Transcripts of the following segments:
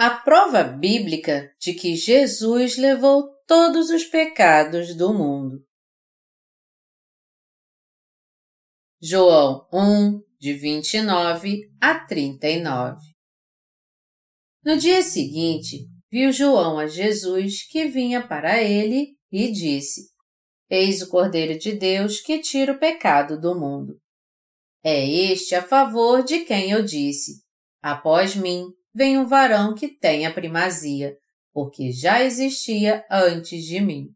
A prova bíblica de que Jesus levou todos os pecados do mundo. João 1, de 29 a 39 No dia seguinte, viu João a Jesus que vinha para ele e disse: Eis o Cordeiro de Deus que tira o pecado do mundo. É este a favor de quem eu disse: Após mim vem um varão que tem a primazia, porque já existia antes de mim.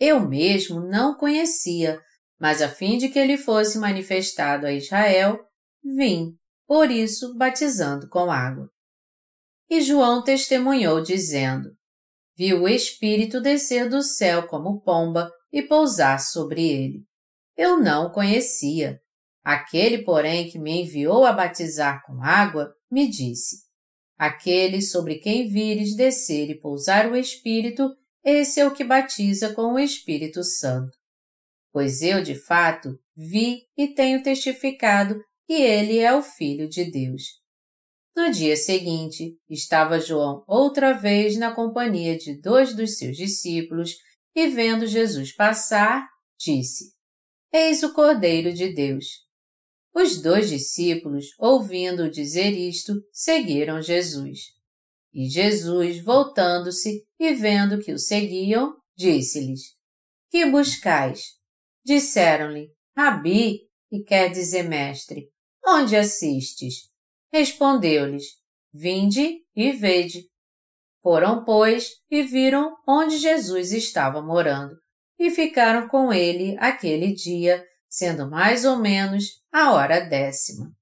Eu mesmo não conhecia, mas a fim de que ele fosse manifestado a Israel, vim, por isso, batizando com água. E João testemunhou, dizendo: Viu o Espírito descer do céu como pomba e pousar sobre ele. Eu não o conhecia. Aquele, porém, que me enviou a batizar com água, me disse: Aquele sobre quem vires descer e pousar o Espírito, esse é o que batiza com o Espírito Santo. Pois eu, de fato, vi e tenho testificado que ele é o Filho de Deus. No dia seguinte, estava João outra vez na companhia de dois dos seus discípulos e, vendo Jesus passar, disse: Eis o Cordeiro de Deus. Os dois discípulos, ouvindo dizer isto, seguiram Jesus. E Jesus, voltando-se e vendo que o seguiam, disse-lhes: Que buscais? Disseram-lhe: Rabi, e quer dizer mestre, onde assistes? Respondeu-lhes: Vinde e vede. Foram, pois, e viram onde Jesus estava morando, e ficaram com ele aquele dia, sendo mais ou menos a hora décima.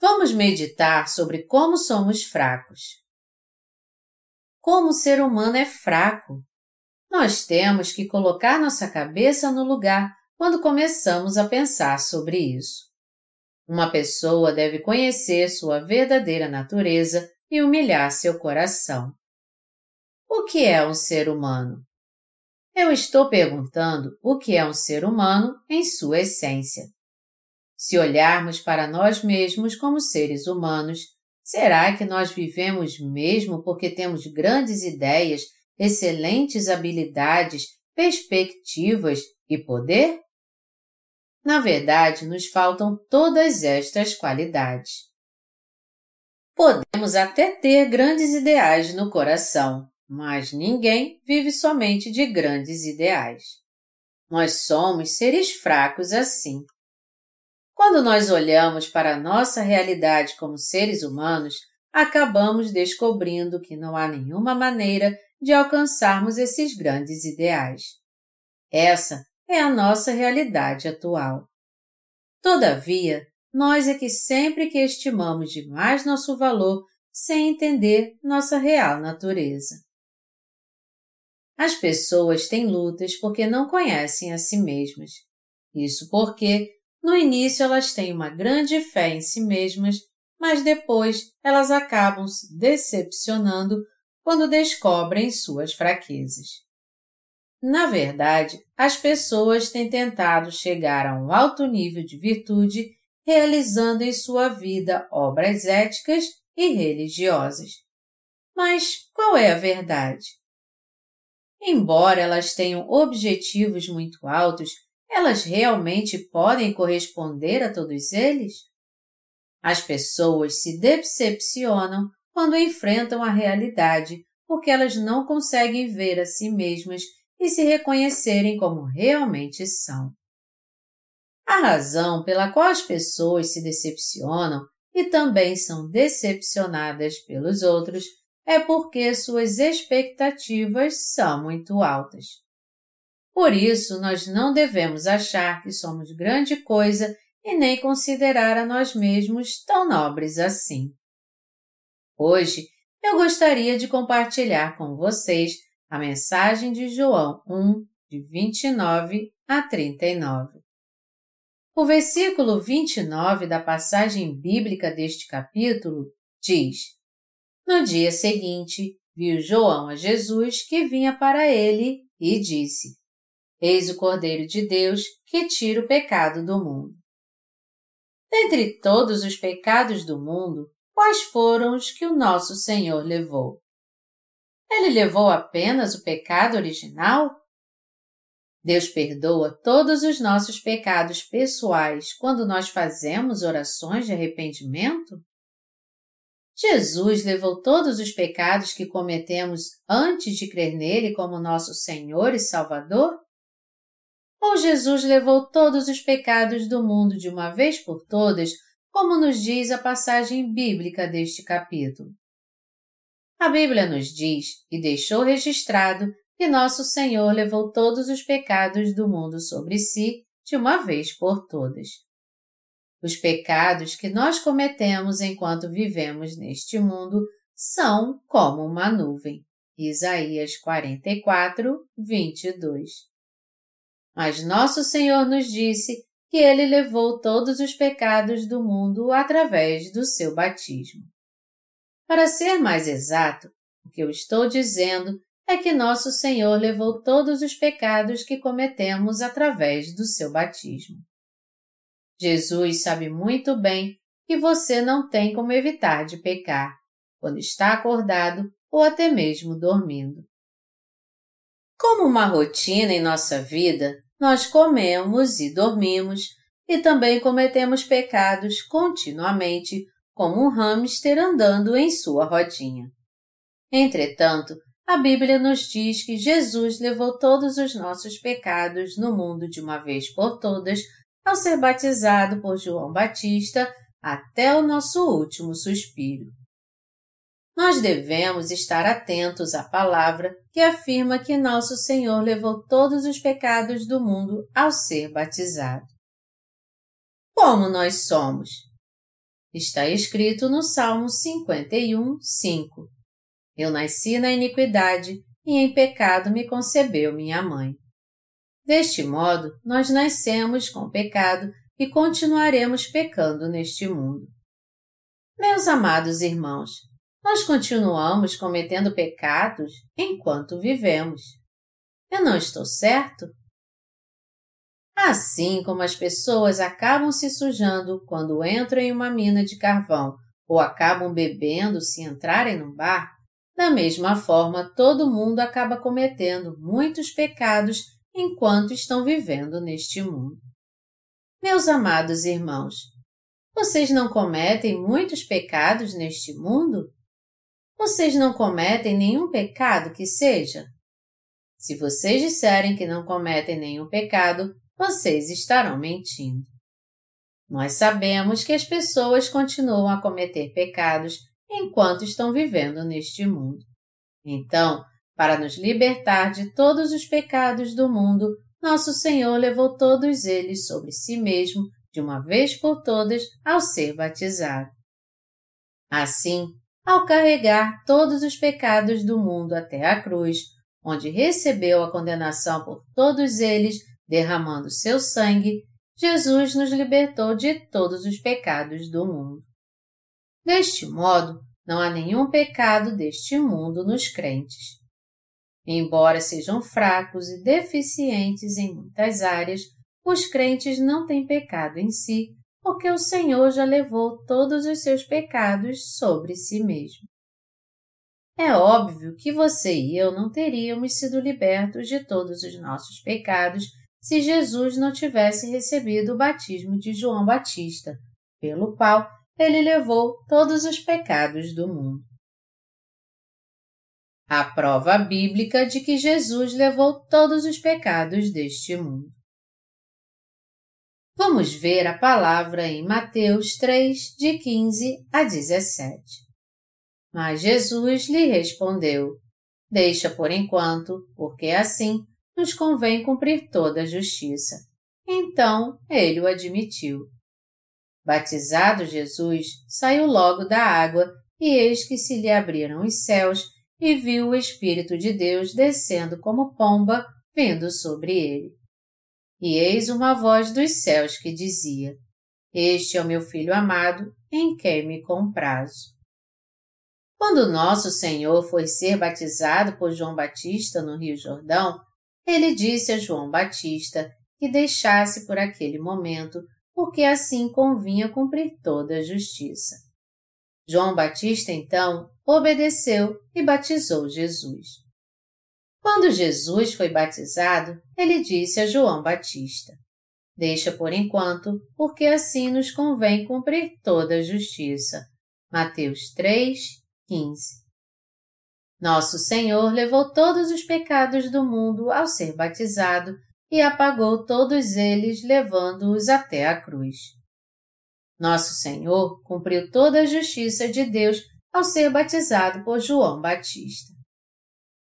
Vamos meditar sobre como somos fracos. Como o ser humano é fraco. Nós temos que colocar nossa cabeça no lugar quando começamos a pensar sobre isso. Uma pessoa deve conhecer sua verdadeira natureza e humilhar seu coração. O que é um ser humano? Eu estou perguntando o que é um ser humano em sua essência. Se olharmos para nós mesmos como seres humanos, será que nós vivemos mesmo porque temos grandes ideias, excelentes habilidades, perspectivas e poder? Na verdade, nos faltam todas estas qualidades. Podemos até ter grandes ideais no coração, mas ninguém vive somente de grandes ideais. Nós somos seres fracos assim. Quando nós olhamos para a nossa realidade como seres humanos, acabamos descobrindo que não há nenhuma maneira de alcançarmos esses grandes ideais. Essa é a nossa realidade atual. Todavia, nós é que sempre que estimamos demais nosso valor sem entender nossa real natureza. As pessoas têm lutas porque não conhecem a si mesmas. Isso porque, no início, elas têm uma grande fé em si mesmas, mas depois elas acabam se decepcionando quando descobrem suas fraquezas. Na verdade, as pessoas têm tentado chegar a um alto nível de virtude realizando em sua vida obras éticas e religiosas. Mas qual é a verdade? Embora elas tenham objetivos muito altos, elas realmente podem corresponder a todos eles? As pessoas se decepcionam quando enfrentam a realidade porque elas não conseguem ver a si mesmas e se reconhecerem como realmente são. A razão pela qual as pessoas se decepcionam e também são decepcionadas pelos outros é porque suas expectativas são muito altas. Por isso, nós não devemos achar que somos grande coisa e nem considerar a nós mesmos tão nobres assim. Hoje, eu gostaria de compartilhar com vocês a mensagem de João 1, de 29 a 39. O versículo 29 da passagem bíblica deste capítulo diz: no dia seguinte, viu João a Jesus que vinha para ele e disse: Eis o Cordeiro de Deus que tira o pecado do mundo. Dentre todos os pecados do mundo, quais foram os que o nosso Senhor levou. Ele levou apenas o pecado original? Deus perdoa todos os nossos pecados pessoais quando nós fazemos orações de arrependimento? Jesus levou todos os pecados que cometemos antes de crer nele como nosso Senhor e Salvador? Ou Jesus levou todos os pecados do mundo de uma vez por todas, como nos diz a passagem bíblica deste capítulo? A Bíblia nos diz e deixou registrado que nosso Senhor levou todos os pecados do mundo sobre si de uma vez por todas. Os pecados que nós cometemos enquanto vivemos neste mundo são como uma nuvem. Isaías 44, 22. Mas nosso Senhor nos disse que Ele levou todos os pecados do mundo através do seu batismo. Para ser mais exato, o que eu estou dizendo é que nosso Senhor levou todos os pecados que cometemos através do seu batismo. Jesus sabe muito bem que você não tem como evitar de pecar, quando está acordado ou até mesmo dormindo. Como uma rotina em nossa vida, nós comemos e dormimos e também cometemos pecados continuamente, como um hamster andando em sua rodinha. Entretanto, a Bíblia nos diz que Jesus levou todos os nossos pecados no mundo de uma vez por todas ao ser batizado por João Batista até o nosso último suspiro. Nós devemos estar atentos à palavra que afirma que nosso Senhor levou todos os pecados do mundo ao ser batizado. Como nós somos? Está escrito no Salmo 51, 5. Eu nasci na iniquidade e em pecado me concebeu minha mãe. Deste modo, nós nascemos com pecado e continuaremos pecando neste mundo. Meus amados irmãos, nós continuamos cometendo pecados enquanto vivemos. Eu não estou certo? Assim como as pessoas acabam se sujando quando entram em uma mina de carvão ou acabam bebendo se entrarem num bar, da mesma forma, todo mundo acaba cometendo muitos pecados enquanto estão vivendo neste mundo. Meus amados irmãos, vocês não cometem muitos pecados neste mundo? Vocês não cometem nenhum pecado que seja? Se vocês disserem que não cometem nenhum pecado, vocês estarão mentindo. Nós sabemos que as pessoas continuam a cometer pecados enquanto estão vivendo neste mundo. Então, para nos libertar de todos os pecados do mundo, nosso Senhor levou todos eles sobre si mesmo, de uma vez por todas, ao ser batizado. Assim, ao carregar todos os pecados do mundo até a cruz, onde recebeu a condenação por todos eles, derramando seu sangue, Jesus nos libertou de todos os pecados do mundo. Deste modo, não há nenhum pecado deste mundo nos crentes. Embora sejam fracos e deficientes em muitas áreas, os crentes não têm pecado em si, porque o Senhor já levou todos os seus pecados sobre si mesmo. É óbvio que você e eu não teríamos sido libertos de todos os nossos pecados se Jesus não tivesse recebido o batismo de João Batista, pelo qual ele levou todos os pecados do mundo. A prova bíblica de que Jesus levou todos os pecados deste mundo. Vamos ver a palavra em Mateus 3, de 15 a 17. Mas Jesus lhe respondeu: Deixa por enquanto, porque assim nos convém cumprir toda a justiça. Então ele o admitiu. Batizado Jesus, saiu logo da água, e eis que se lhe abriram os céus, e viu o Espírito de Deus descendo como pomba, vindo sobre ele. E eis uma voz dos céus que dizia: Este é o meu filho amado, em quem me comprazo. Quando nosso Senhor foi ser batizado por João Batista no Rio Jordão, ele disse a João Batista que deixasse por aquele momento porque assim convinha cumprir toda a justiça. João Batista, então, obedeceu e batizou Jesus. Quando Jesus foi batizado, ele disse a João Batista: Deixa por enquanto, porque assim nos convém cumprir toda a justiça. Mateus 3, 15. Nosso Senhor levou todos os pecados do mundo ao ser batizado e apagou todos eles, levando-os até a cruz. Nosso Senhor cumpriu toda a justiça de Deus ao ser batizado por João Batista.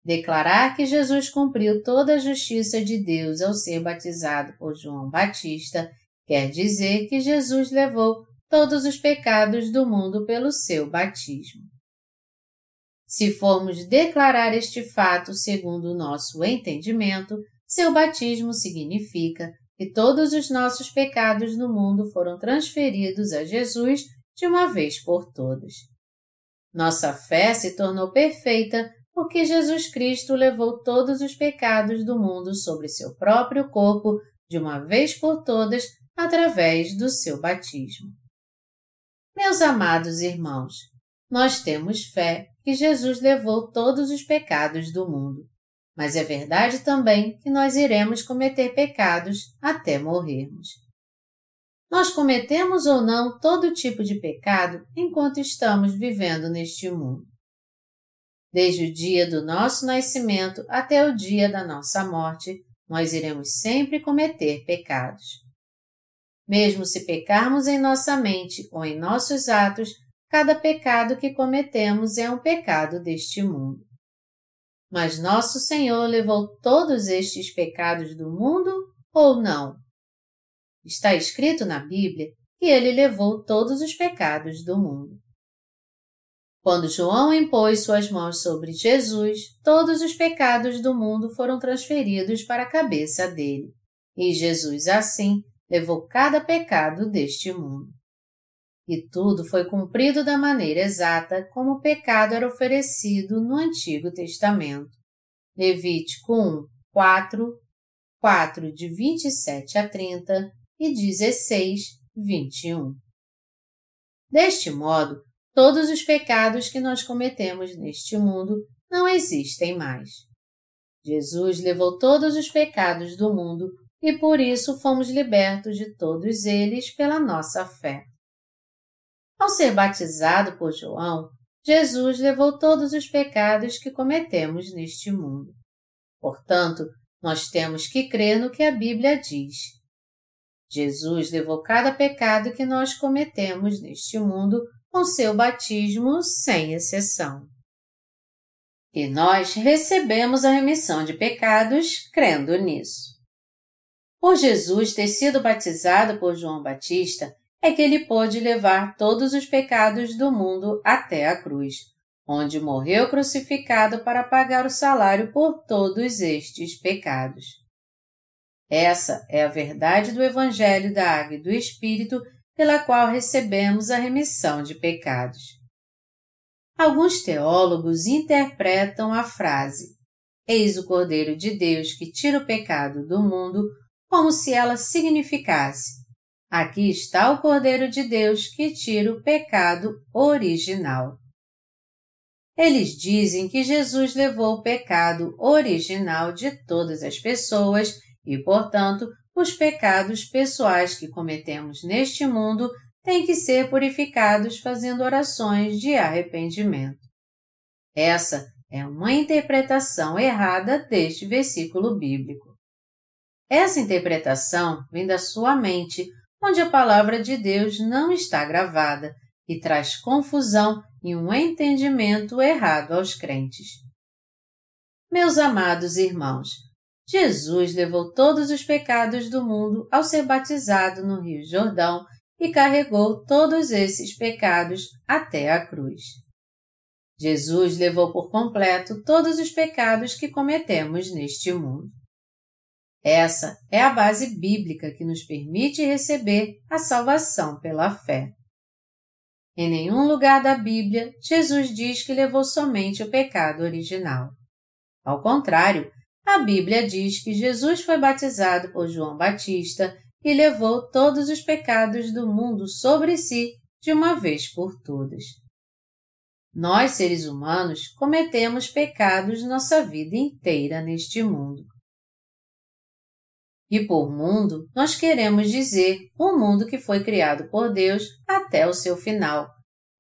Declarar que Jesus cumpriu toda a justiça de Deus ao ser batizado por João Batista quer dizer que Jesus levou todos os pecados do mundo pelo seu batismo. Se formos declarar este fato segundo o nosso entendimento, seu batismo significa que todos os nossos pecados no mundo foram transferidos a Jesus de uma vez por todas. Nossa fé se tornou perfeita porque Jesus Cristo levou todos os pecados do mundo sobre seu próprio corpo de uma vez por todas através do seu batismo. Meus amados irmãos, nós temos fé que Jesus levou todos os pecados do mundo, mas é verdade também que nós iremos cometer pecados até morrermos. Nós cometemos ou não todo tipo de pecado enquanto estamos vivendo neste mundo. Desde o dia do nosso nascimento até o dia da nossa morte, nós iremos sempre cometer pecados. Mesmo se pecarmos em nossa mente ou em nossos atos, cada pecado que cometemos é um pecado deste mundo. Mas nosso Senhor levou todos estes pecados do mundo ou não? Está escrito na Bíblia que ele levou todos os pecados do mundo. Quando João impôs suas mãos sobre Jesus, todos os pecados do mundo foram transferidos para a cabeça dele. E Jesus, assim, levou cada pecado deste mundo. E tudo foi cumprido da maneira exata como o pecado era oferecido no Antigo Testamento. Levítico 1, 4, 4 de 27 a 30 e 16, 21. Deste modo, todos os pecados que nós cometemos neste mundo não existem mais. Jesus levou todos os pecados do mundo e por isso fomos libertos de todos eles pela nossa fé. Ao ser batizado por João, Jesus levou todos os pecados que cometemos neste mundo. Portanto, nós temos que crer no que a Bíblia diz. Jesus levou cada pecado que nós cometemos neste mundo com seu batismo sem exceção. E nós recebemos a remissão de pecados crendo nisso. Por Jesus ter sido batizado por João Batista, é que ele pôde levar todos os pecados do mundo até a cruz, onde morreu crucificado para pagar o salário por todos estes pecados. Essa é a verdade do Evangelho da Água e do Espírito pela qual recebemos a remissão de pecados. Alguns teólogos interpretam a frase Eis o Cordeiro de Deus que tira o pecado do mundo como se ela significasse Aqui está o Cordeiro de Deus que tira o pecado original. Eles dizem que Jesus levou o pecado original de todas as pessoas e, portanto, os pecados pessoais que cometemos neste mundo têm que ser purificados fazendo orações de arrependimento. Essa é uma interpretação errada deste versículo bíblico. Essa interpretação vem da sua mente, onde a palavra de Deus não está gravada e traz confusão e um entendimento errado aos crentes. Meus amados irmãos, Jesus levou todos os pecados do mundo ao ser batizado no Rio Jordão e carregou todos esses pecados até a cruz. Jesus levou por completo todos os pecados que cometemos neste mundo. Essa é a base bíblica que nos permite receber a salvação pela fé. Em nenhum lugar da Bíblia, Jesus diz que levou somente o pecado original. Ao contrário, a Bíblia diz que Jesus foi batizado por João Batista e levou todos os pecados do mundo sobre si de uma vez por todas. Nós, seres humanos, cometemos pecados nossa vida inteira neste mundo. E por mundo, nós queremos dizer o um mundo que foi criado por Deus até o seu final,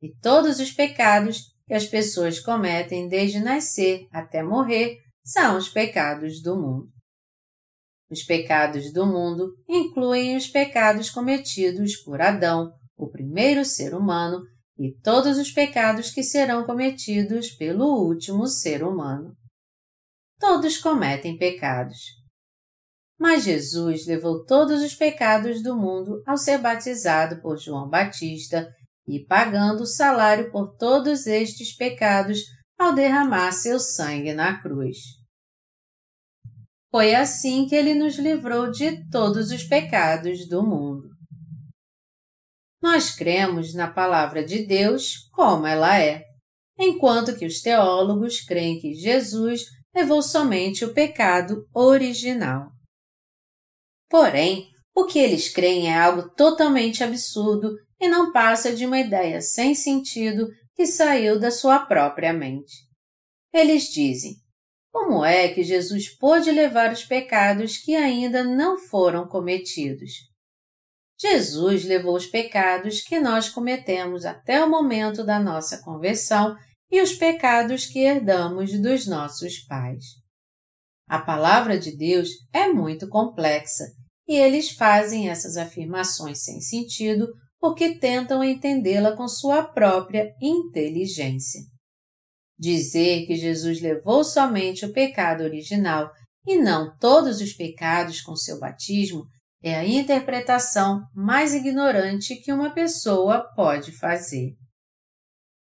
e todos os pecados que as pessoas cometem desde nascer até morrer são os pecados do mundo. Os pecados do mundo incluem os pecados cometidos por Adão, o primeiro ser humano, e todos os pecados que serão cometidos pelo último ser humano. Todos cometem pecados. Mas Jesus levou todos os pecados do mundo ao ser batizado por João Batista e pagando o salário por todos estes pecados ao derramar seu sangue na cruz. Foi assim que ele nos livrou de todos os pecados do mundo. Nós cremos na palavra de Deus como ela é, enquanto que os teólogos creem que Jesus levou somente o pecado original. Porém, o que eles creem é algo totalmente absurdo e não passa de uma ideia sem sentido que saiu da sua própria mente. Eles dizem: como é que Jesus pôde levar os pecados que ainda não foram cometidos? Jesus levou os pecados que nós cometemos até o momento da nossa conversão e os pecados que herdamos dos nossos pais. A palavra de Deus é muito complexa e eles fazem essas afirmações sem sentido porque tentam entendê-la com sua própria inteligência. Dizer que Jesus levou somente o pecado original e não todos os pecados com seu batismo é a interpretação mais ignorante que uma pessoa pode fazer.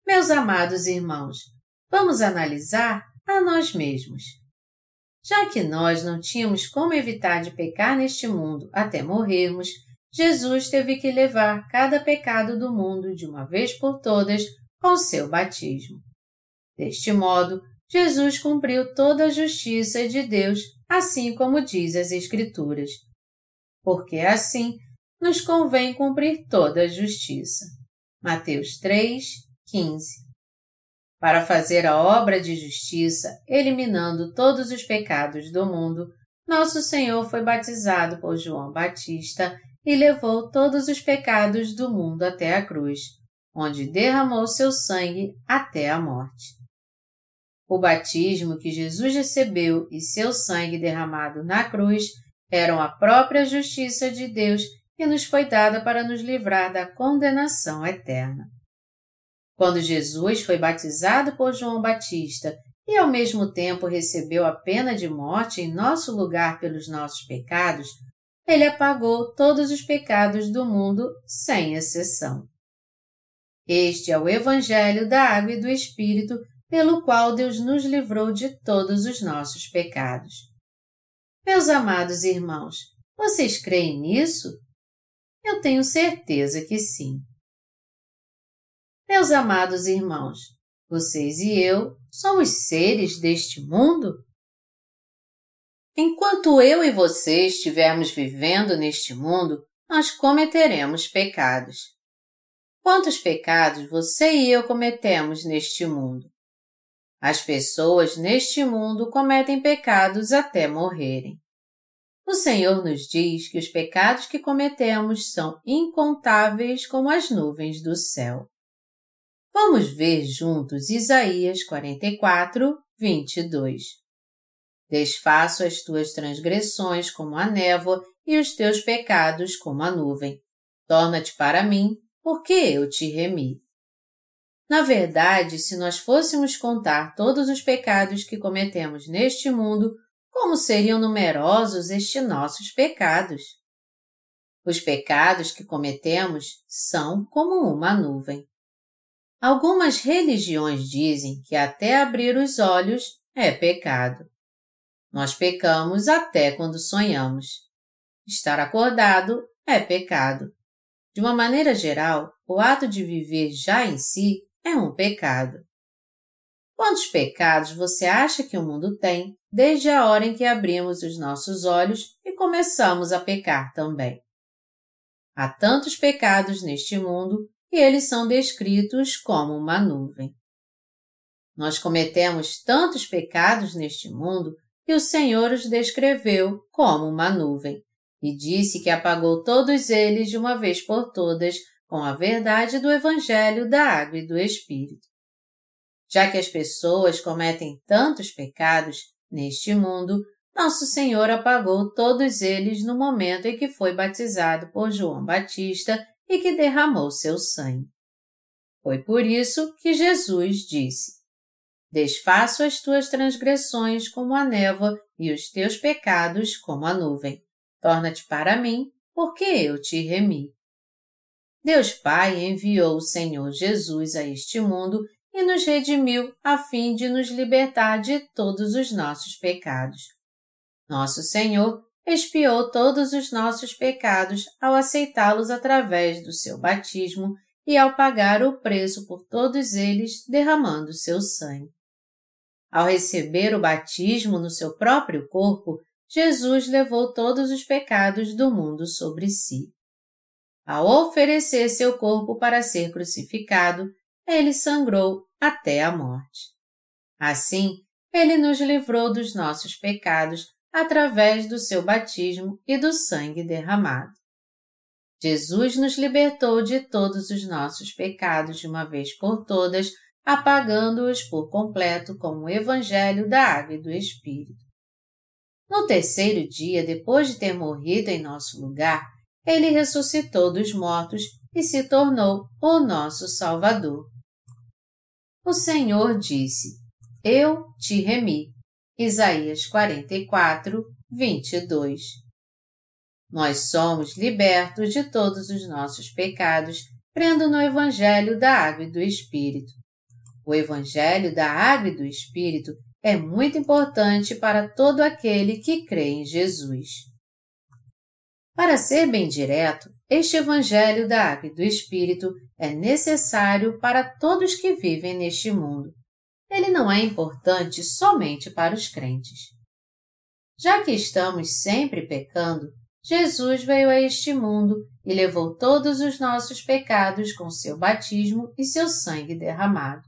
Meus amados irmãos, vamos analisar a nós mesmos. Já que nós não tínhamos como evitar de pecar neste mundo até morrermos, Jesus teve que levar cada pecado do mundo de uma vez por todas com seu batismo. Deste modo, Jesus cumpriu toda a justiça de Deus, assim como diz as Escrituras. Porque assim nos convém cumprir toda a justiça. Mateus 3, 15. Para fazer a obra de justiça, eliminando todos os pecados do mundo, nosso Senhor foi batizado por João Batista e levou todos os pecados do mundo até a cruz, onde derramou seu sangue até a morte. O batismo que Jesus recebeu e seu sangue derramado na cruz eram a própria justiça de Deus que nos foi dada para nos livrar da condenação eterna. Quando Jesus foi batizado por João Batista e ao mesmo tempo recebeu a pena de morte em nosso lugar pelos nossos pecados, ele apagou todos os pecados do mundo, sem exceção. Este é o Evangelho da Água e do Espírito, pelo qual Deus nos livrou de todos os nossos pecados. Meus amados irmãos, vocês creem nisso? Eu tenho certeza que sim. Meus amados irmãos, vocês e eu somos seres deste mundo? Enquanto eu e você estivermos vivendo neste mundo, nós cometeremos pecados. Quantos pecados você e eu cometemos neste mundo? As pessoas neste mundo cometem pecados até morrerem. O Senhor nos diz que os pecados que cometemos são incontáveis como as nuvens do céu. Vamos ver juntos Isaías 44, 22. Desfaço as tuas transgressões como a névoa e os teus pecados como a nuvem. Torna-te para mim, porque eu te remi. Na verdade, se nós fôssemos contar todos os pecados que cometemos neste mundo, como seriam numerosos estes nossos pecados? Os pecados que cometemos são como uma nuvem. Algumas religiões dizem que até abrir os olhos é pecado. Nós pecamos até quando sonhamos. Estar acordado é pecado. De uma maneira geral, o ato de viver já em si é um pecado. Quantos pecados você acha que o mundo tem desde a hora em que abrimos os nossos olhos e começamos a pecar também? Há tantos pecados neste mundo que eles são descritos como uma nuvem. Nós cometemos tantos pecados neste mundo que o Senhor os descreveu como uma nuvem e disse que apagou todos eles de uma vez por todas com a verdade do Evangelho da Água e do Espírito. Já que as pessoas cometem tantos pecados neste mundo, nosso Senhor apagou todos eles no momento em que foi batizado por João Batista e que derramou seu sangue. Foi por isso que Jesus disse: Desfaço as tuas transgressões como a névoa e os teus pecados como a nuvem. Torna-te para mim, porque eu te remi. Deus Pai enviou o Senhor Jesus a este mundo e nos redimiu a fim de nos libertar de todos os nossos pecados. Nosso Senhor expiou todos os nossos pecados ao aceitá-los através do seu batismo e ao pagar o preço por todos eles derramando seu sangue. Ao receber o batismo no seu próprio corpo, Jesus levou todos os pecados do mundo sobre si. Ao oferecer seu corpo para ser crucificado, ele sangrou até a morte. Assim, ele nos livrou dos nossos pecados através do seu batismo e do sangue derramado. Jesus nos libertou de todos os nossos pecados de uma vez por todas, apagando-os por completo com o Evangelho da Água e do Espírito. No terceiro dia, depois de ter morrido em nosso lugar, ele ressuscitou dos mortos e se tornou o nosso Salvador o Senhor disse: Eu te remi. Isaías 44, 22. Nós somos libertos de todos os nossos pecados, crendo no Evangelho da Água e do Espírito. O Evangelho da Água e do Espírito é muito importante para todo aquele que crê em Jesus. Para ser bem direto, este Evangelho da Água e do Espírito é necessário para todos que vivem neste mundo. Ele não é importante somente para os crentes. Já que estamos sempre pecando, Jesus veio a este mundo e levou todos os nossos pecados com seu batismo e seu sangue derramado.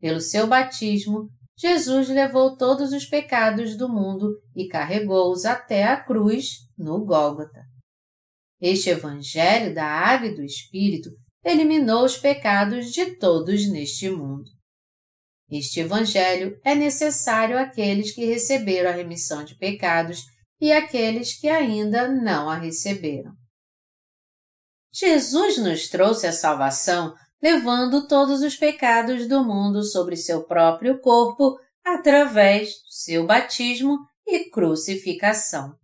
Pelo seu batismo, Jesus levou todos os pecados do mundo e carregou-os até a cruz no Gólgota. Este Evangelho da Água do Espírito eliminou os pecados de todos neste mundo. Este Evangelho é necessário àqueles que receberam a remissão de pecados e àqueles que ainda não a receberam. Jesus nos trouxe a salvação levando todos os pecados do mundo sobre seu próprio corpo através do seu batismo e crucificação.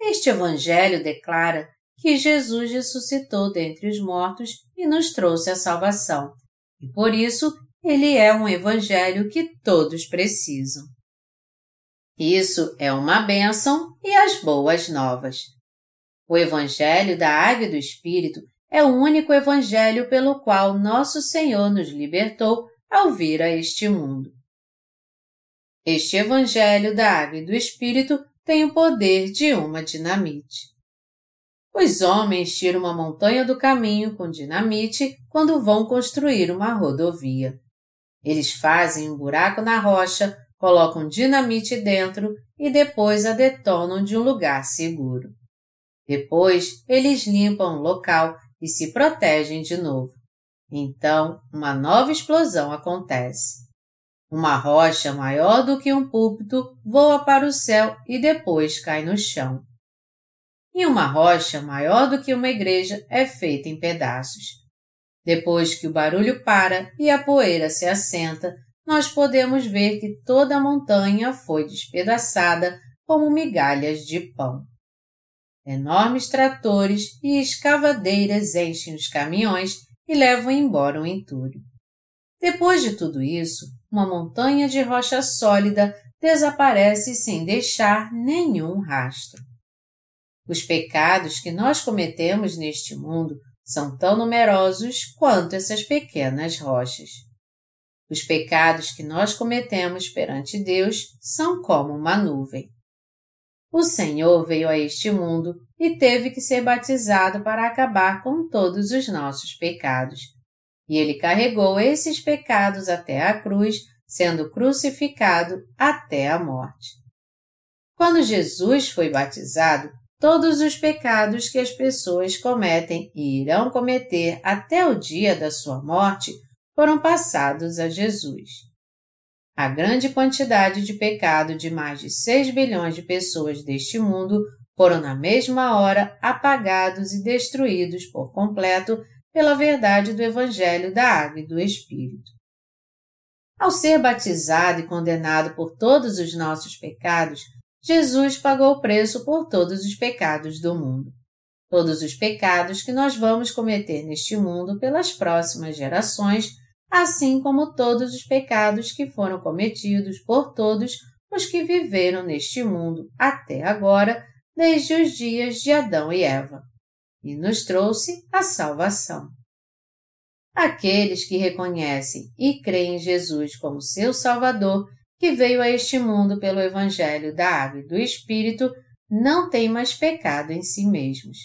Este Evangelho declara que Jesus ressuscitou dentre os mortos e nos trouxe a salvação, e por isso ele é um Evangelho que todos precisam. Isso é uma bênção e as boas novas. O Evangelho da Águia do Espírito é o único Evangelho pelo qual nosso Senhor nos libertou ao vir a este mundo. Este Evangelho da Água e do Espírito tem o poder de uma dinamite. Os homens tiram uma montanha do caminho com dinamite quando vão construir uma rodovia. Eles fazem um buraco na rocha, colocam dinamite dentro e depois a detonam de um lugar seguro. Depois, eles limpam o local e se protegem de novo. Então, uma nova explosão acontece. Uma rocha maior do que um púlpito voa para o céu e depois cai no chão. E uma rocha maior do que uma igreja é feita em pedaços. Depois que o barulho para e a poeira se assenta, nós podemos ver que toda a montanha foi despedaçada como migalhas de pão. Enormes tratores e escavadeiras enchem os caminhões e levam embora o entulho. Depois de tudo isso, uma montanha de rocha sólida desaparece sem deixar nenhum rastro. Os pecados que nós cometemos neste mundo são tão numerosos quanto essas pequenas rochas. Os pecados que nós cometemos perante Deus são como uma nuvem. O Senhor veio a este mundo e teve que ser batizado para acabar com todos os nossos pecados. e ele carregou esses pecados até a cruz, sendo crucificado até a morte. Quando Jesus foi batizado, todos os pecados que as pessoas cometem e irão cometer até o dia da sua morte foram passados a Jesus. A grande quantidade de pecado de mais de 6 bilhões de pessoas deste mundo foram na mesma hora apagados e destruídos por completo pela verdade do Evangelho da Água e do Espírito. Ao ser batizado e condenado por todos os nossos pecados, Jesus pagou o preço por todos os pecados do mundo. Todos os pecados que nós vamos cometer neste mundo pelas próximas gerações, assim como todos os pecados que foram cometidos por todos os que viveram neste mundo até agora, desde os dias de Adão e Eva e nos trouxe a salvação. Aqueles que reconhecem e creem em Jesus como seu Salvador, que veio a este mundo pelo Evangelho da Água e do Espírito, não têm mais pecado em si mesmos.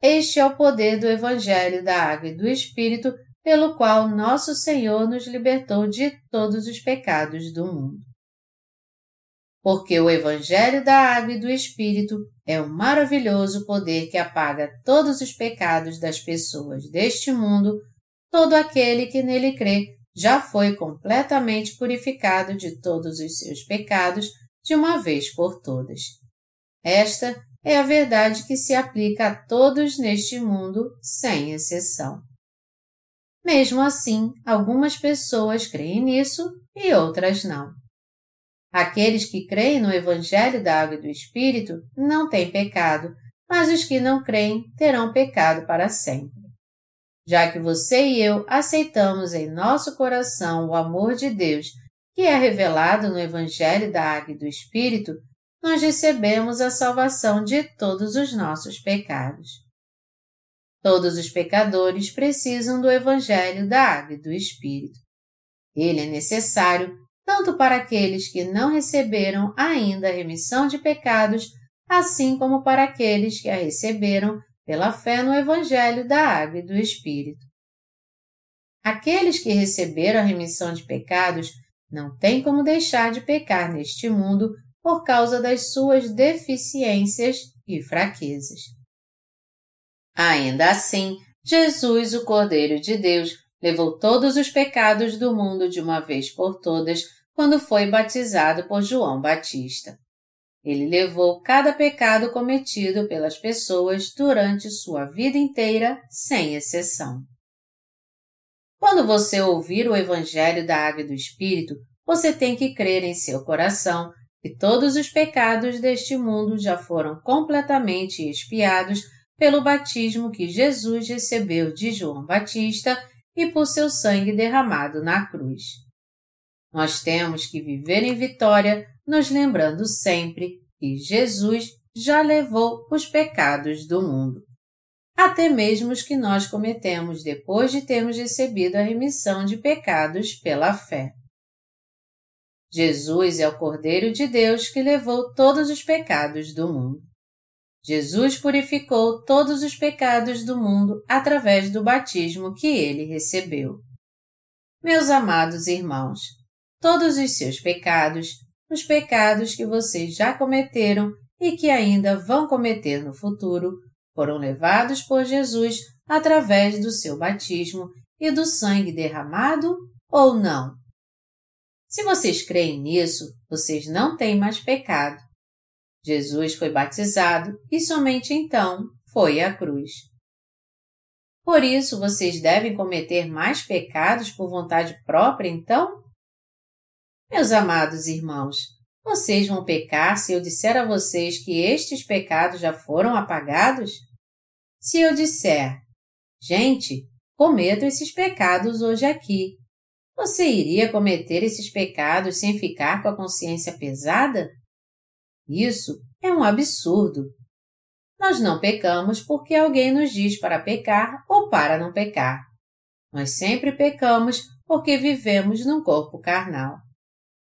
Este é o poder do Evangelho da Água e do Espírito, pelo qual nosso Senhor nos libertou de todos os pecados do mundo porque o Evangelho da Água e do Espírito é um maravilhoso poder que apaga todos os pecados das pessoas deste mundo, todo aquele que nele crê já foi completamente purificado de todos os seus pecados de uma vez por todas. Esta é a verdade que se aplica a todos neste mundo, sem exceção. Mesmo assim, algumas pessoas creem nisso e outras não. Aqueles que creem no Evangelho da Água e do Espírito não têm pecado, mas os que não creem terão pecado para sempre. Já que você e eu aceitamos em nosso coração o amor de Deus, que é revelado no Evangelho da Água e do Espírito, nós recebemos a salvação de todos os nossos pecados. Todos os pecadores precisam do Evangelho da Água e do Espírito. Ele é necessário tanto para aqueles que não receberam ainda a remissão de pecados, assim como para aqueles que a receberam pela fé no Evangelho da Água e do Espírito. Aqueles que receberam a remissão de pecados não têm como deixar de pecar neste mundo por causa das suas deficiências e fraquezas. Ainda assim, Jesus, o Cordeiro de Deus, levou todos os pecados do mundo de uma vez por todas quando foi batizado por João Batista. Ele levou cada pecado cometido pelas pessoas durante sua vida inteira, sem exceção. Quando você ouvir o Evangelho da Água e do Espírito, você tem que crer em seu coração que todos os pecados deste mundo já foram completamente expiados pelo batismo que Jesus recebeu de João Batista e por seu sangue derramado na cruz. Nós temos que viver em vitória, nos lembrando sempre que Jesus já levou os pecados do mundo, até mesmo os que nós cometemos depois de termos recebido a remissão de pecados pela fé. Jesus é o Cordeiro de Deus que levou todos os pecados do mundo. Jesus purificou todos os pecados do mundo através do batismo que ele recebeu. Meus amados irmãos, todos os seus pecados, os pecados que vocês já cometeram e que ainda vão cometer no futuro, foram levados por Jesus através do seu batismo e do sangue derramado ou não? Se vocês creem nisso, vocês não têm mais pecado. Jesus foi batizado e somente então foi à cruz. Por isso, vocês devem cometer mais pecados por vontade própria, então? Meus amados irmãos, vocês vão pecar se eu disser a vocês que estes pecados já foram apagados? Se eu disser, gente, cometo esses pecados hoje aqui, você iria cometer esses pecados sem ficar com a consciência pesada? Isso é um absurdo. Nós não pecamos porque alguém nos diz para pecar ou para não pecar. Nós sempre pecamos porque vivemos num corpo carnal.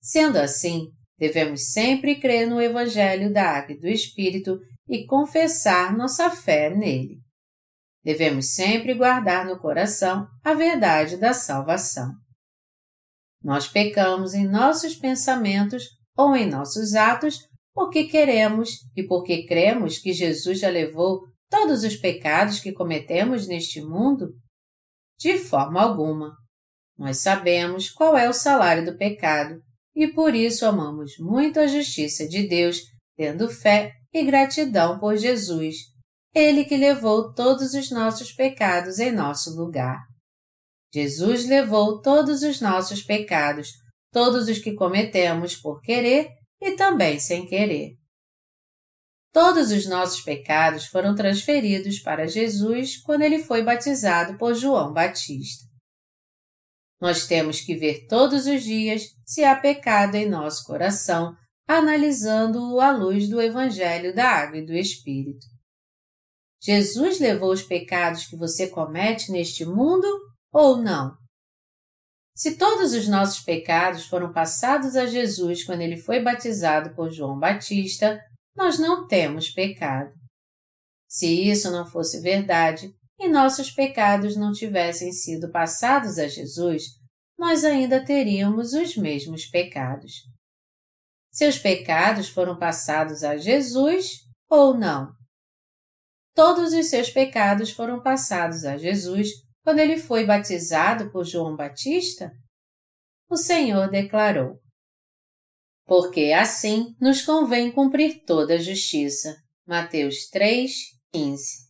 Sendo assim, devemos sempre crer no Evangelho da Água e do Espírito e confessar nossa fé nele. devemos sempre guardar no coração a verdade da salvação. Nós pecamos em nossos pensamentos ou em nossos atos porque queremos e porque cremos que Jesus já levou todos os pecados que cometemos neste mundo? De forma alguma. Nós sabemos qual é o salário do pecado e por isso amamos muito a justiça de Deus, tendo fé e gratidão por Jesus, Ele que levou todos os nossos pecados em nosso lugar. Jesus levou todos os nossos pecados, todos os que cometemos por querer e também sem querer. Todos os nossos pecados foram transferidos para Jesus quando ele foi batizado por João Batista. Nós temos que ver todos os dias se há pecado em nosso coração, analisando-o à luz do Evangelho da Água e do Espírito. Jesus levou os pecados que você comete neste mundo ou não? Se todos os nossos pecados foram passados a Jesus quando ele foi batizado por João Batista, nós não temos pecado. Se isso não fosse verdade e nossos pecados não tivessem sido passados a Jesus, nós ainda teríamos os mesmos pecados. Seus pecados foram passados a Jesus ou não? Todos os seus pecados foram passados a Jesus quando ele foi batizado por João Batista? O Senhor declarou: porque assim nos convém cumprir toda a justiça. Mateus 3, 15.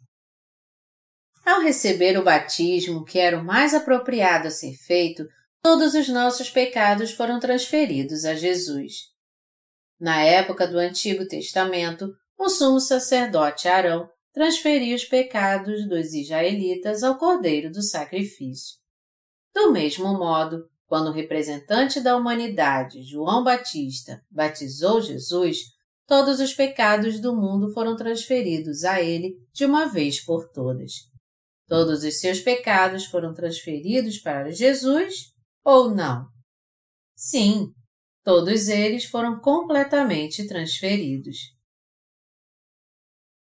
Ao receber o batismo, que era o mais apropriado a ser feito, todos os nossos pecados foram transferidos a Jesus. Na época do Antigo Testamento, o sumo sacerdote Arão transferia os pecados dos israelitas ao cordeiro do sacrifício. Do mesmo modo, quando o representante da humanidade, João Batista, batizou Jesus, todos os pecados do mundo foram transferidos a ele de uma vez por todas. Todos os seus pecados foram transferidos para Jesus ou não? Sim, todos eles foram completamente transferidos.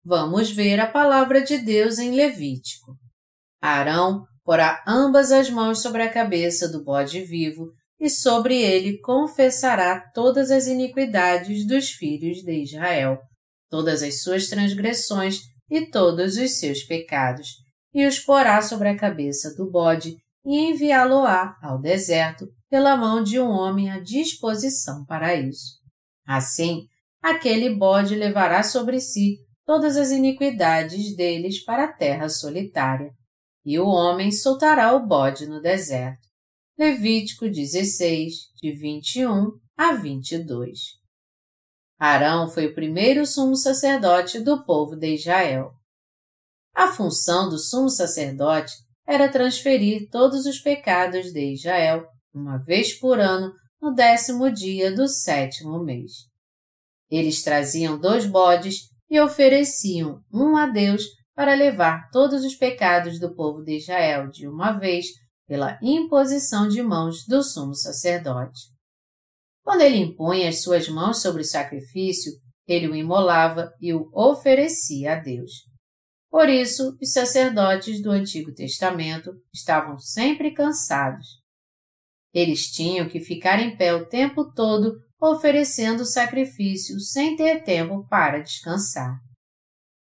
Vamos ver a palavra de Deus em Levítico. Arão porá ambas as mãos sobre a cabeça do bode vivo e sobre ele confessará todas as iniquidades dos filhos de Israel, todas as suas transgressões e todos os seus pecados, e os porá sobre a cabeça do bode e enviá-lo-á ao deserto pela mão de um homem à disposição para isso. Assim, aquele bode levará sobre si todas as iniquidades deles para a terra solitária e o homem soltará o bode no deserto. Levítico 16, de 21 a 22. Arão foi o primeiro sumo sacerdote do povo de Israel. A função do sumo sacerdote era transferir todos os pecados de Israel, uma vez por ano, no décimo dia do sétimo mês. Eles traziam dois bodes e ofereciam um a Deus para levar todos os pecados do povo de Israel de uma vez pela imposição de mãos do sumo sacerdote. Quando ele impunha as suas mãos sobre o sacrifício, ele o imolava e o oferecia a Deus. Por isso, os sacerdotes do Antigo Testamento estavam sempre cansados. Eles tinham que ficar em pé o tempo todo oferecendo sacrifício sem ter tempo para descansar.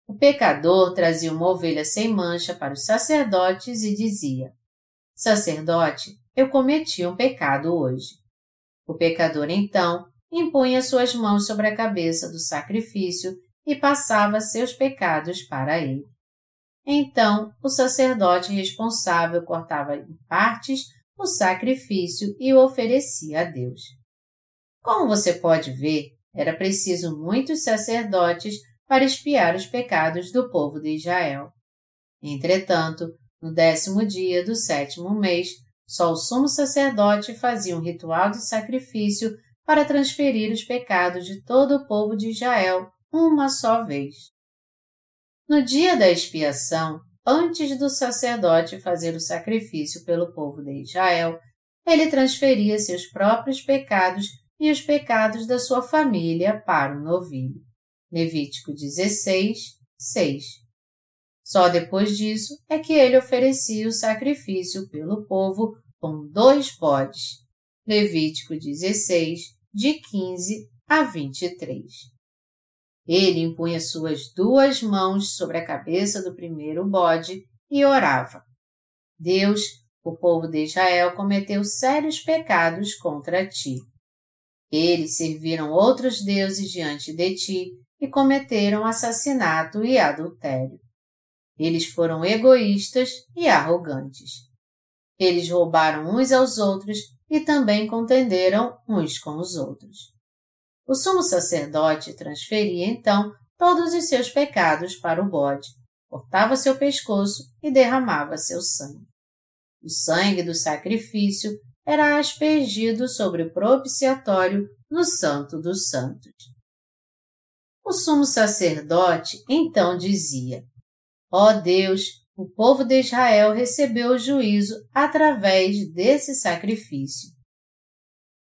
O pecador trazia uma ovelha sem mancha para os sacerdotes e dizia: Sacerdote, eu cometi um pecado hoje. O pecador então impunha suas mãos sobre a cabeça do sacrifício e passava seus pecados para ele. Então, o sacerdote responsável cortava em partes o sacrifício e o oferecia a Deus. Como você pode ver, era preciso muitos sacerdotes para expiar os pecados do povo de Israel. Entretanto, no décimo dia do sétimo mês, só o sumo sacerdote fazia um ritual de sacrifício para transferir os pecados de todo o povo de Israel uma só vez. No dia da expiação, antes do sacerdote fazer o sacrifício pelo povo de Israel, ele transferia seus próprios pecados e os pecados da sua família para o novilho. Levítico 16, 6. Só depois disso é que ele oferecia o sacrifício pelo povo com dois bodes. Levítico 16, de 15 a 23. Ele impunha suas duas mãos sobre a cabeça do primeiro bode e orava. Deus, o povo de Israel cometeu sérios pecados contra ti. Eles serviram outros deuses diante de ti e cometeram assassinato e adultério. Eles foram egoístas e arrogantes. Eles roubaram uns aos outros e também contenderam uns com os outros. O sumo sacerdote transferia então todos os seus pecados para o bode, cortava seu pescoço e derramava seu sangue. O sangue do sacrifício era aspergido sobre o propiciatório no Santo dos Santos. O sumo sacerdote então dizia: Ó oh Deus, o povo de Israel recebeu o juízo através desse sacrifício.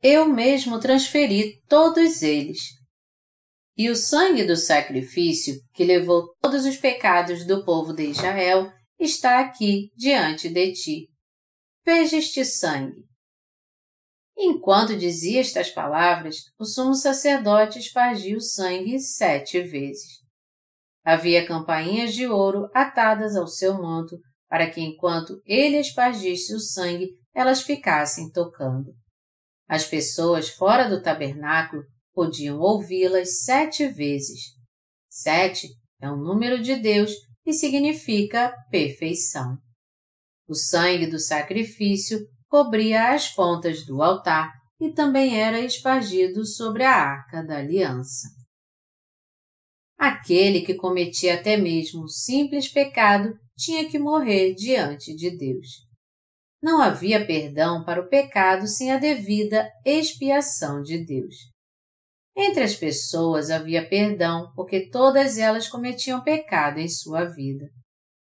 Eu mesmo transferi todos eles. E o sangue do sacrifício, que levou todos os pecados do povo de Israel, está aqui diante de ti. Veja este sangue. Enquanto dizia estas palavras, o sumo sacerdote espargia o sangue sete vezes. Havia campainhas de ouro atadas ao seu manto, para que enquanto ele espargisse o sangue, elas ficassem tocando. As pessoas fora do tabernáculo podiam ouvi-las sete vezes. Sete é um número de Deus e significa perfeição. O sangue do sacrifício cobria as pontas do altar e também era espargido sobre a arca da aliança. Aquele que cometia até mesmo um simples pecado tinha que morrer diante de Deus. Não havia perdão para o pecado sem a devida expiação de Deus. Entre as pessoas havia perdão porque todas elas cometiam pecado em sua vida.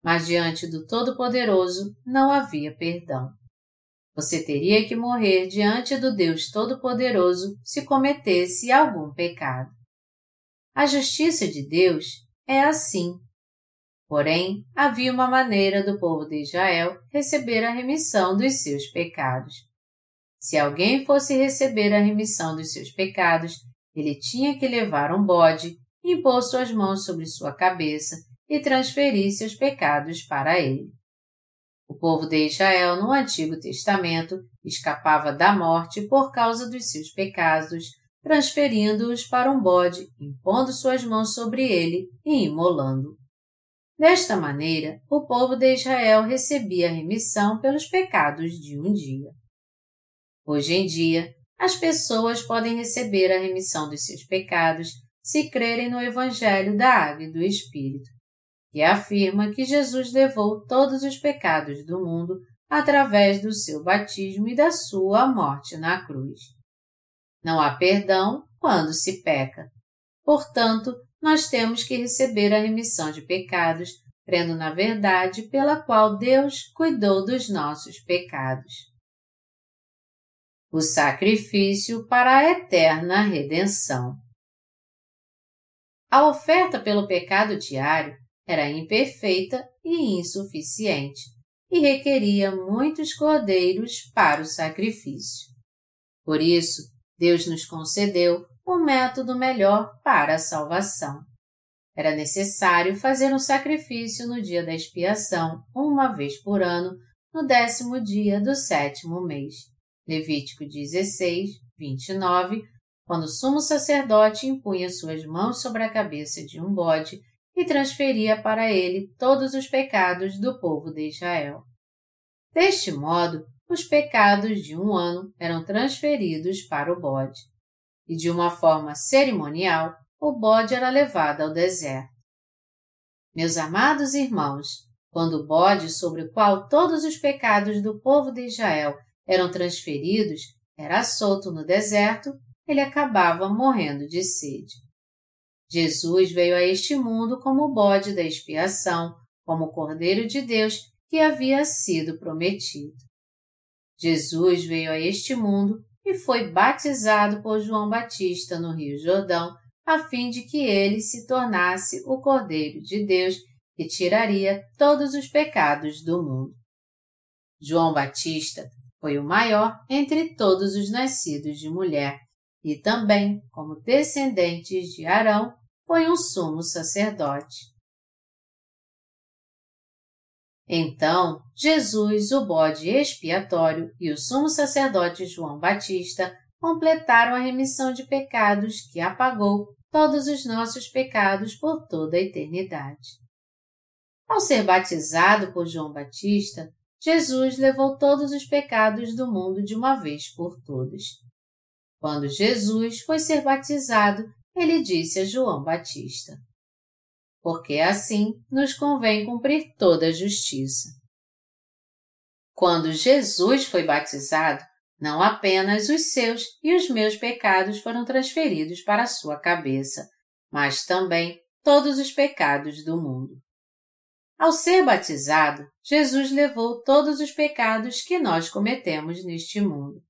Mas diante do Todo-Poderoso não havia perdão. Você teria que morrer diante do Deus Todo-Poderoso se cometesse algum pecado. A justiça de Deus é assim. Porém, havia uma maneira do povo de Israel receber a remissão dos seus pecados. Se alguém fosse receber a remissão dos seus pecados, ele tinha que levar um bode, impor suas mãos sobre sua cabeça e transferir seus pecados para ele. O povo de Israel no Antigo Testamento escapava da morte por causa dos seus pecados, transferindo-os para um bode, impondo suas mãos sobre ele e imolando. Desta maneira, o povo de Israel recebia remissão pelos pecados de um dia. Hoje em dia, as pessoas podem receber a remissão dos seus pecados se crerem no Evangelho da Água e do Espírito que afirma que Jesus levou todos os pecados do mundo através do seu batismo e da sua morte na cruz. Não há perdão quando se peca. Portanto, nós temos que receber a remissão de pecados, crendo na verdade pela qual Deus cuidou dos nossos pecados. O sacrifício para a eterna redenção. A oferta pelo pecado diário era imperfeita e insuficiente e requeria muitos cordeiros para o sacrifício. Por isso, Deus nos concedeu um método melhor para a salvação. Era necessário fazer um sacrifício no dia da expiação, uma vez por ano, no décimo dia do sétimo mês. Levítico 16, 29, quando o sumo sacerdote impunha suas mãos sobre a cabeça de um bode e transferia para ele todos os pecados do povo de Israel. Deste modo, os pecados de um ano eram transferidos para o bode, e de uma forma cerimonial, o bode era levado ao deserto. Meus amados irmãos, quando o bode sobre o qual todos os pecados do povo de Israel eram transferidos era solto no deserto, ele acabava morrendo de sede. Jesus veio a este mundo como o bode da expiação, como o Cordeiro de Deus que havia sido prometido. Jesus veio a este mundo e foi batizado por João Batista no Rio Jordão, a fim de que ele se tornasse o Cordeiro de Deus e tiraria todos os pecados do mundo. João Batista foi o maior entre todos os nascidos de mulher e também, como descendentes de Arão, foi um sumo sacerdote. Então, Jesus, o bode expiatório e o sumo sacerdote João Batista completaram a remissão de pecados que apagou todos os nossos pecados por toda a eternidade. Ao ser batizado por João Batista, Jesus levou todos os pecados do mundo de uma vez por todas. Quando Jesus foi ser batizado, ele disse a João Batista: Porque assim nos convém cumprir toda a justiça. Quando Jesus foi batizado, não apenas os seus e os meus pecados foram transferidos para a sua cabeça, mas também todos os pecados do mundo. Ao ser batizado, Jesus levou todos os pecados que nós cometemos neste mundo.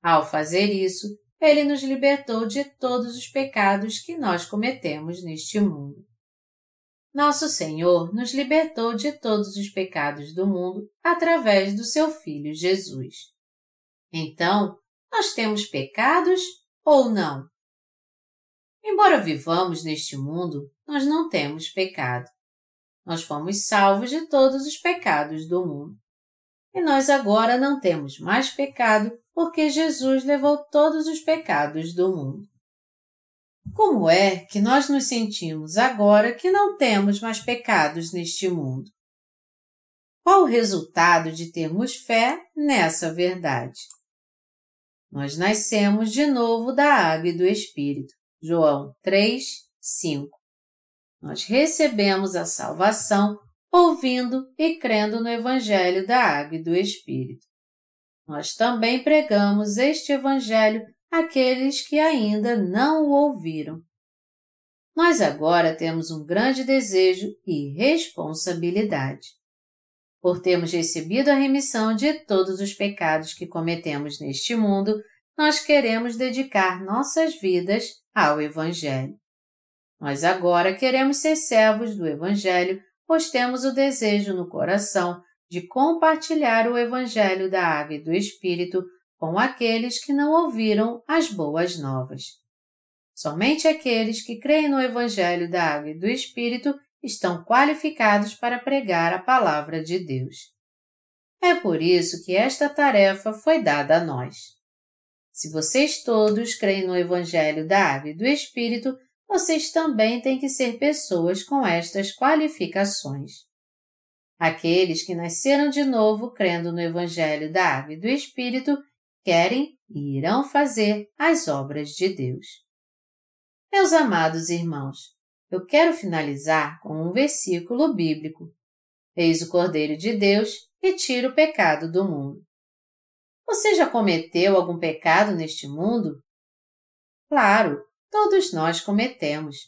Ao fazer isso, ele nos libertou de todos os pecados que nós cometemos neste mundo. Nosso Senhor nos libertou de todos os pecados do mundo através do seu Filho Jesus. Então, nós temos pecados ou não? Embora vivamos neste mundo, nós não temos pecado. Nós fomos salvos de todos os pecados do mundo. E nós agora não temos mais pecado porque Jesus levou todos os pecados do mundo. Como é que nós nos sentimos agora que não temos mais pecados neste mundo? Qual o resultado de termos fé nessa verdade? Nós nascemos de novo da água e do Espírito. João 3, 5 nós recebemos a salvação ouvindo e crendo no Evangelho da Água e do Espírito. Nós também pregamos este Evangelho àqueles que ainda não o ouviram. Nós agora temos um grande desejo e responsabilidade. Por termos recebido a remissão de todos os pecados que cometemos neste mundo, nós queremos dedicar nossas vidas ao Evangelho. Nós agora queremos ser servos do Evangelho, pois temos o desejo no coração de compartilhar o Evangelho da Água e do Espírito com aqueles que não ouviram as boas novas. Somente aqueles que creem no Evangelho da Água e do Espírito estão qualificados para pregar a palavra de Deus. É por isso que esta tarefa foi dada a nós. Se vocês todos creem no Evangelho da Água e do Espírito, vocês também têm que ser pessoas com estas qualificações. Aqueles que nasceram de novo crendo no Evangelho da Água e do Espírito querem e irão fazer as obras de Deus. Meus amados irmãos, eu quero finalizar com um versículo bíblico. Eis o Cordeiro de Deus que tira o pecado do mundo. Você já cometeu algum pecado neste mundo? Claro, todos nós cometemos.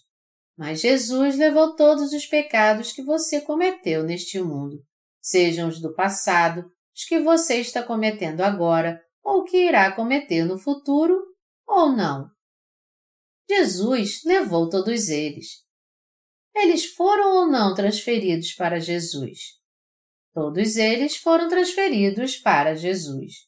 Mas Jesus levou todos os pecados que você cometeu neste mundo, sejam os do passado, os que você está cometendo agora ou que irá cometer no futuro, ou não. Jesus levou todos eles. Eles foram ou não transferidos para Jesus? Todos eles foram transferidos para Jesus.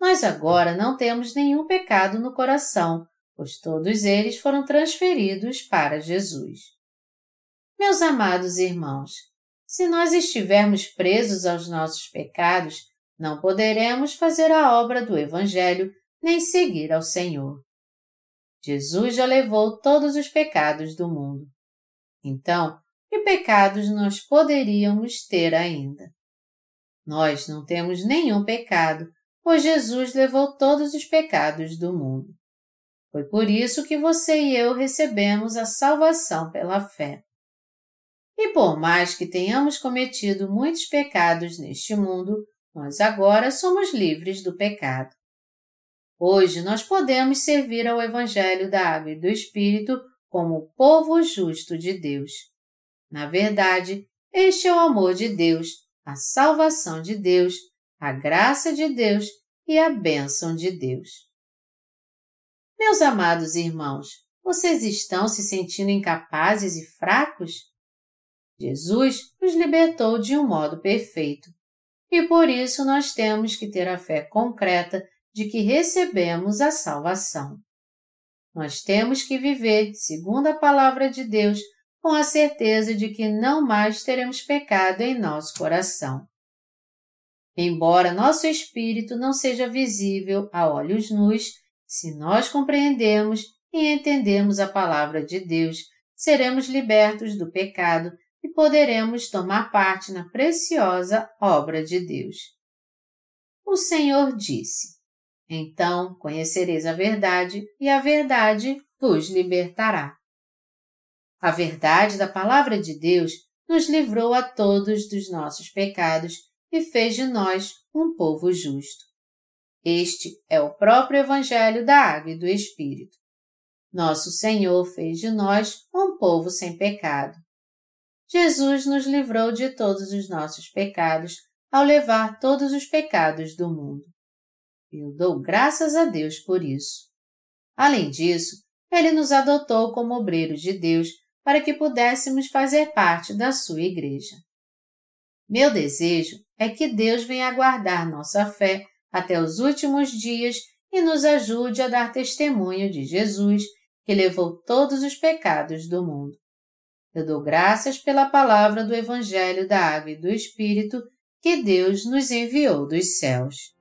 Nós agora não temos nenhum pecado no coração pois todos eles foram transferidos para Jesus. Meus amados irmãos, se nós estivermos presos aos nossos pecados, não poderemos fazer a obra do Evangelho nem seguir ao Senhor. Jesus já levou todos os pecados do mundo. Então, que pecados nós poderíamos ter ainda? Nós não temos nenhum pecado, pois Jesus levou todos os pecados do mundo. Foi por isso que você e eu recebemos a salvação pela fé. E por mais que tenhamos cometido muitos pecados neste mundo, nós agora somos livres do pecado. Hoje nós podemos servir ao Evangelho da Água e do Espírito como povo justo de Deus. Na verdade, este é o amor de Deus, a salvação de Deus, a graça de Deus e a bênção de Deus. Meus amados irmãos, vocês estão se sentindo incapazes e fracos? Jesus nos libertou de um modo perfeito. E por isso nós temos que ter a fé concreta de que recebemos a salvação. Nós temos que viver, segundo a palavra de Deus, com a certeza de que não mais teremos pecado em nosso coração. Embora nosso espírito não seja visível a olhos nus, se nós compreendemos e entendemos a palavra de Deus, seremos libertos do pecado poderemos tomar parte na preciosa obra de Deus. O Senhor disse: Então conhecereis a verdade, e a verdade vos libertará. A verdade da palavra de Deus nos livrou a todos dos nossos pecados e fez de nós um povo justo. Este é o próprio Evangelho da Água e do Espírito. Nosso Senhor fez de nós um povo sem pecado. Jesus nos livrou de todos os nossos pecados ao levar todos os pecados do mundo. Eu dou graças a Deus por isso. Além disso, Ele nos adotou como obreiros de Deus para que pudéssemos fazer parte da sua igreja. Meu desejo é que Deus venha guardar nossa fé até os últimos dias e nos ajude a dar testemunho de Jesus, que levou todos os pecados do mundo. Eu dou graças pela palavra do Evangelho da Água e do Espírito que Deus nos enviou dos céus.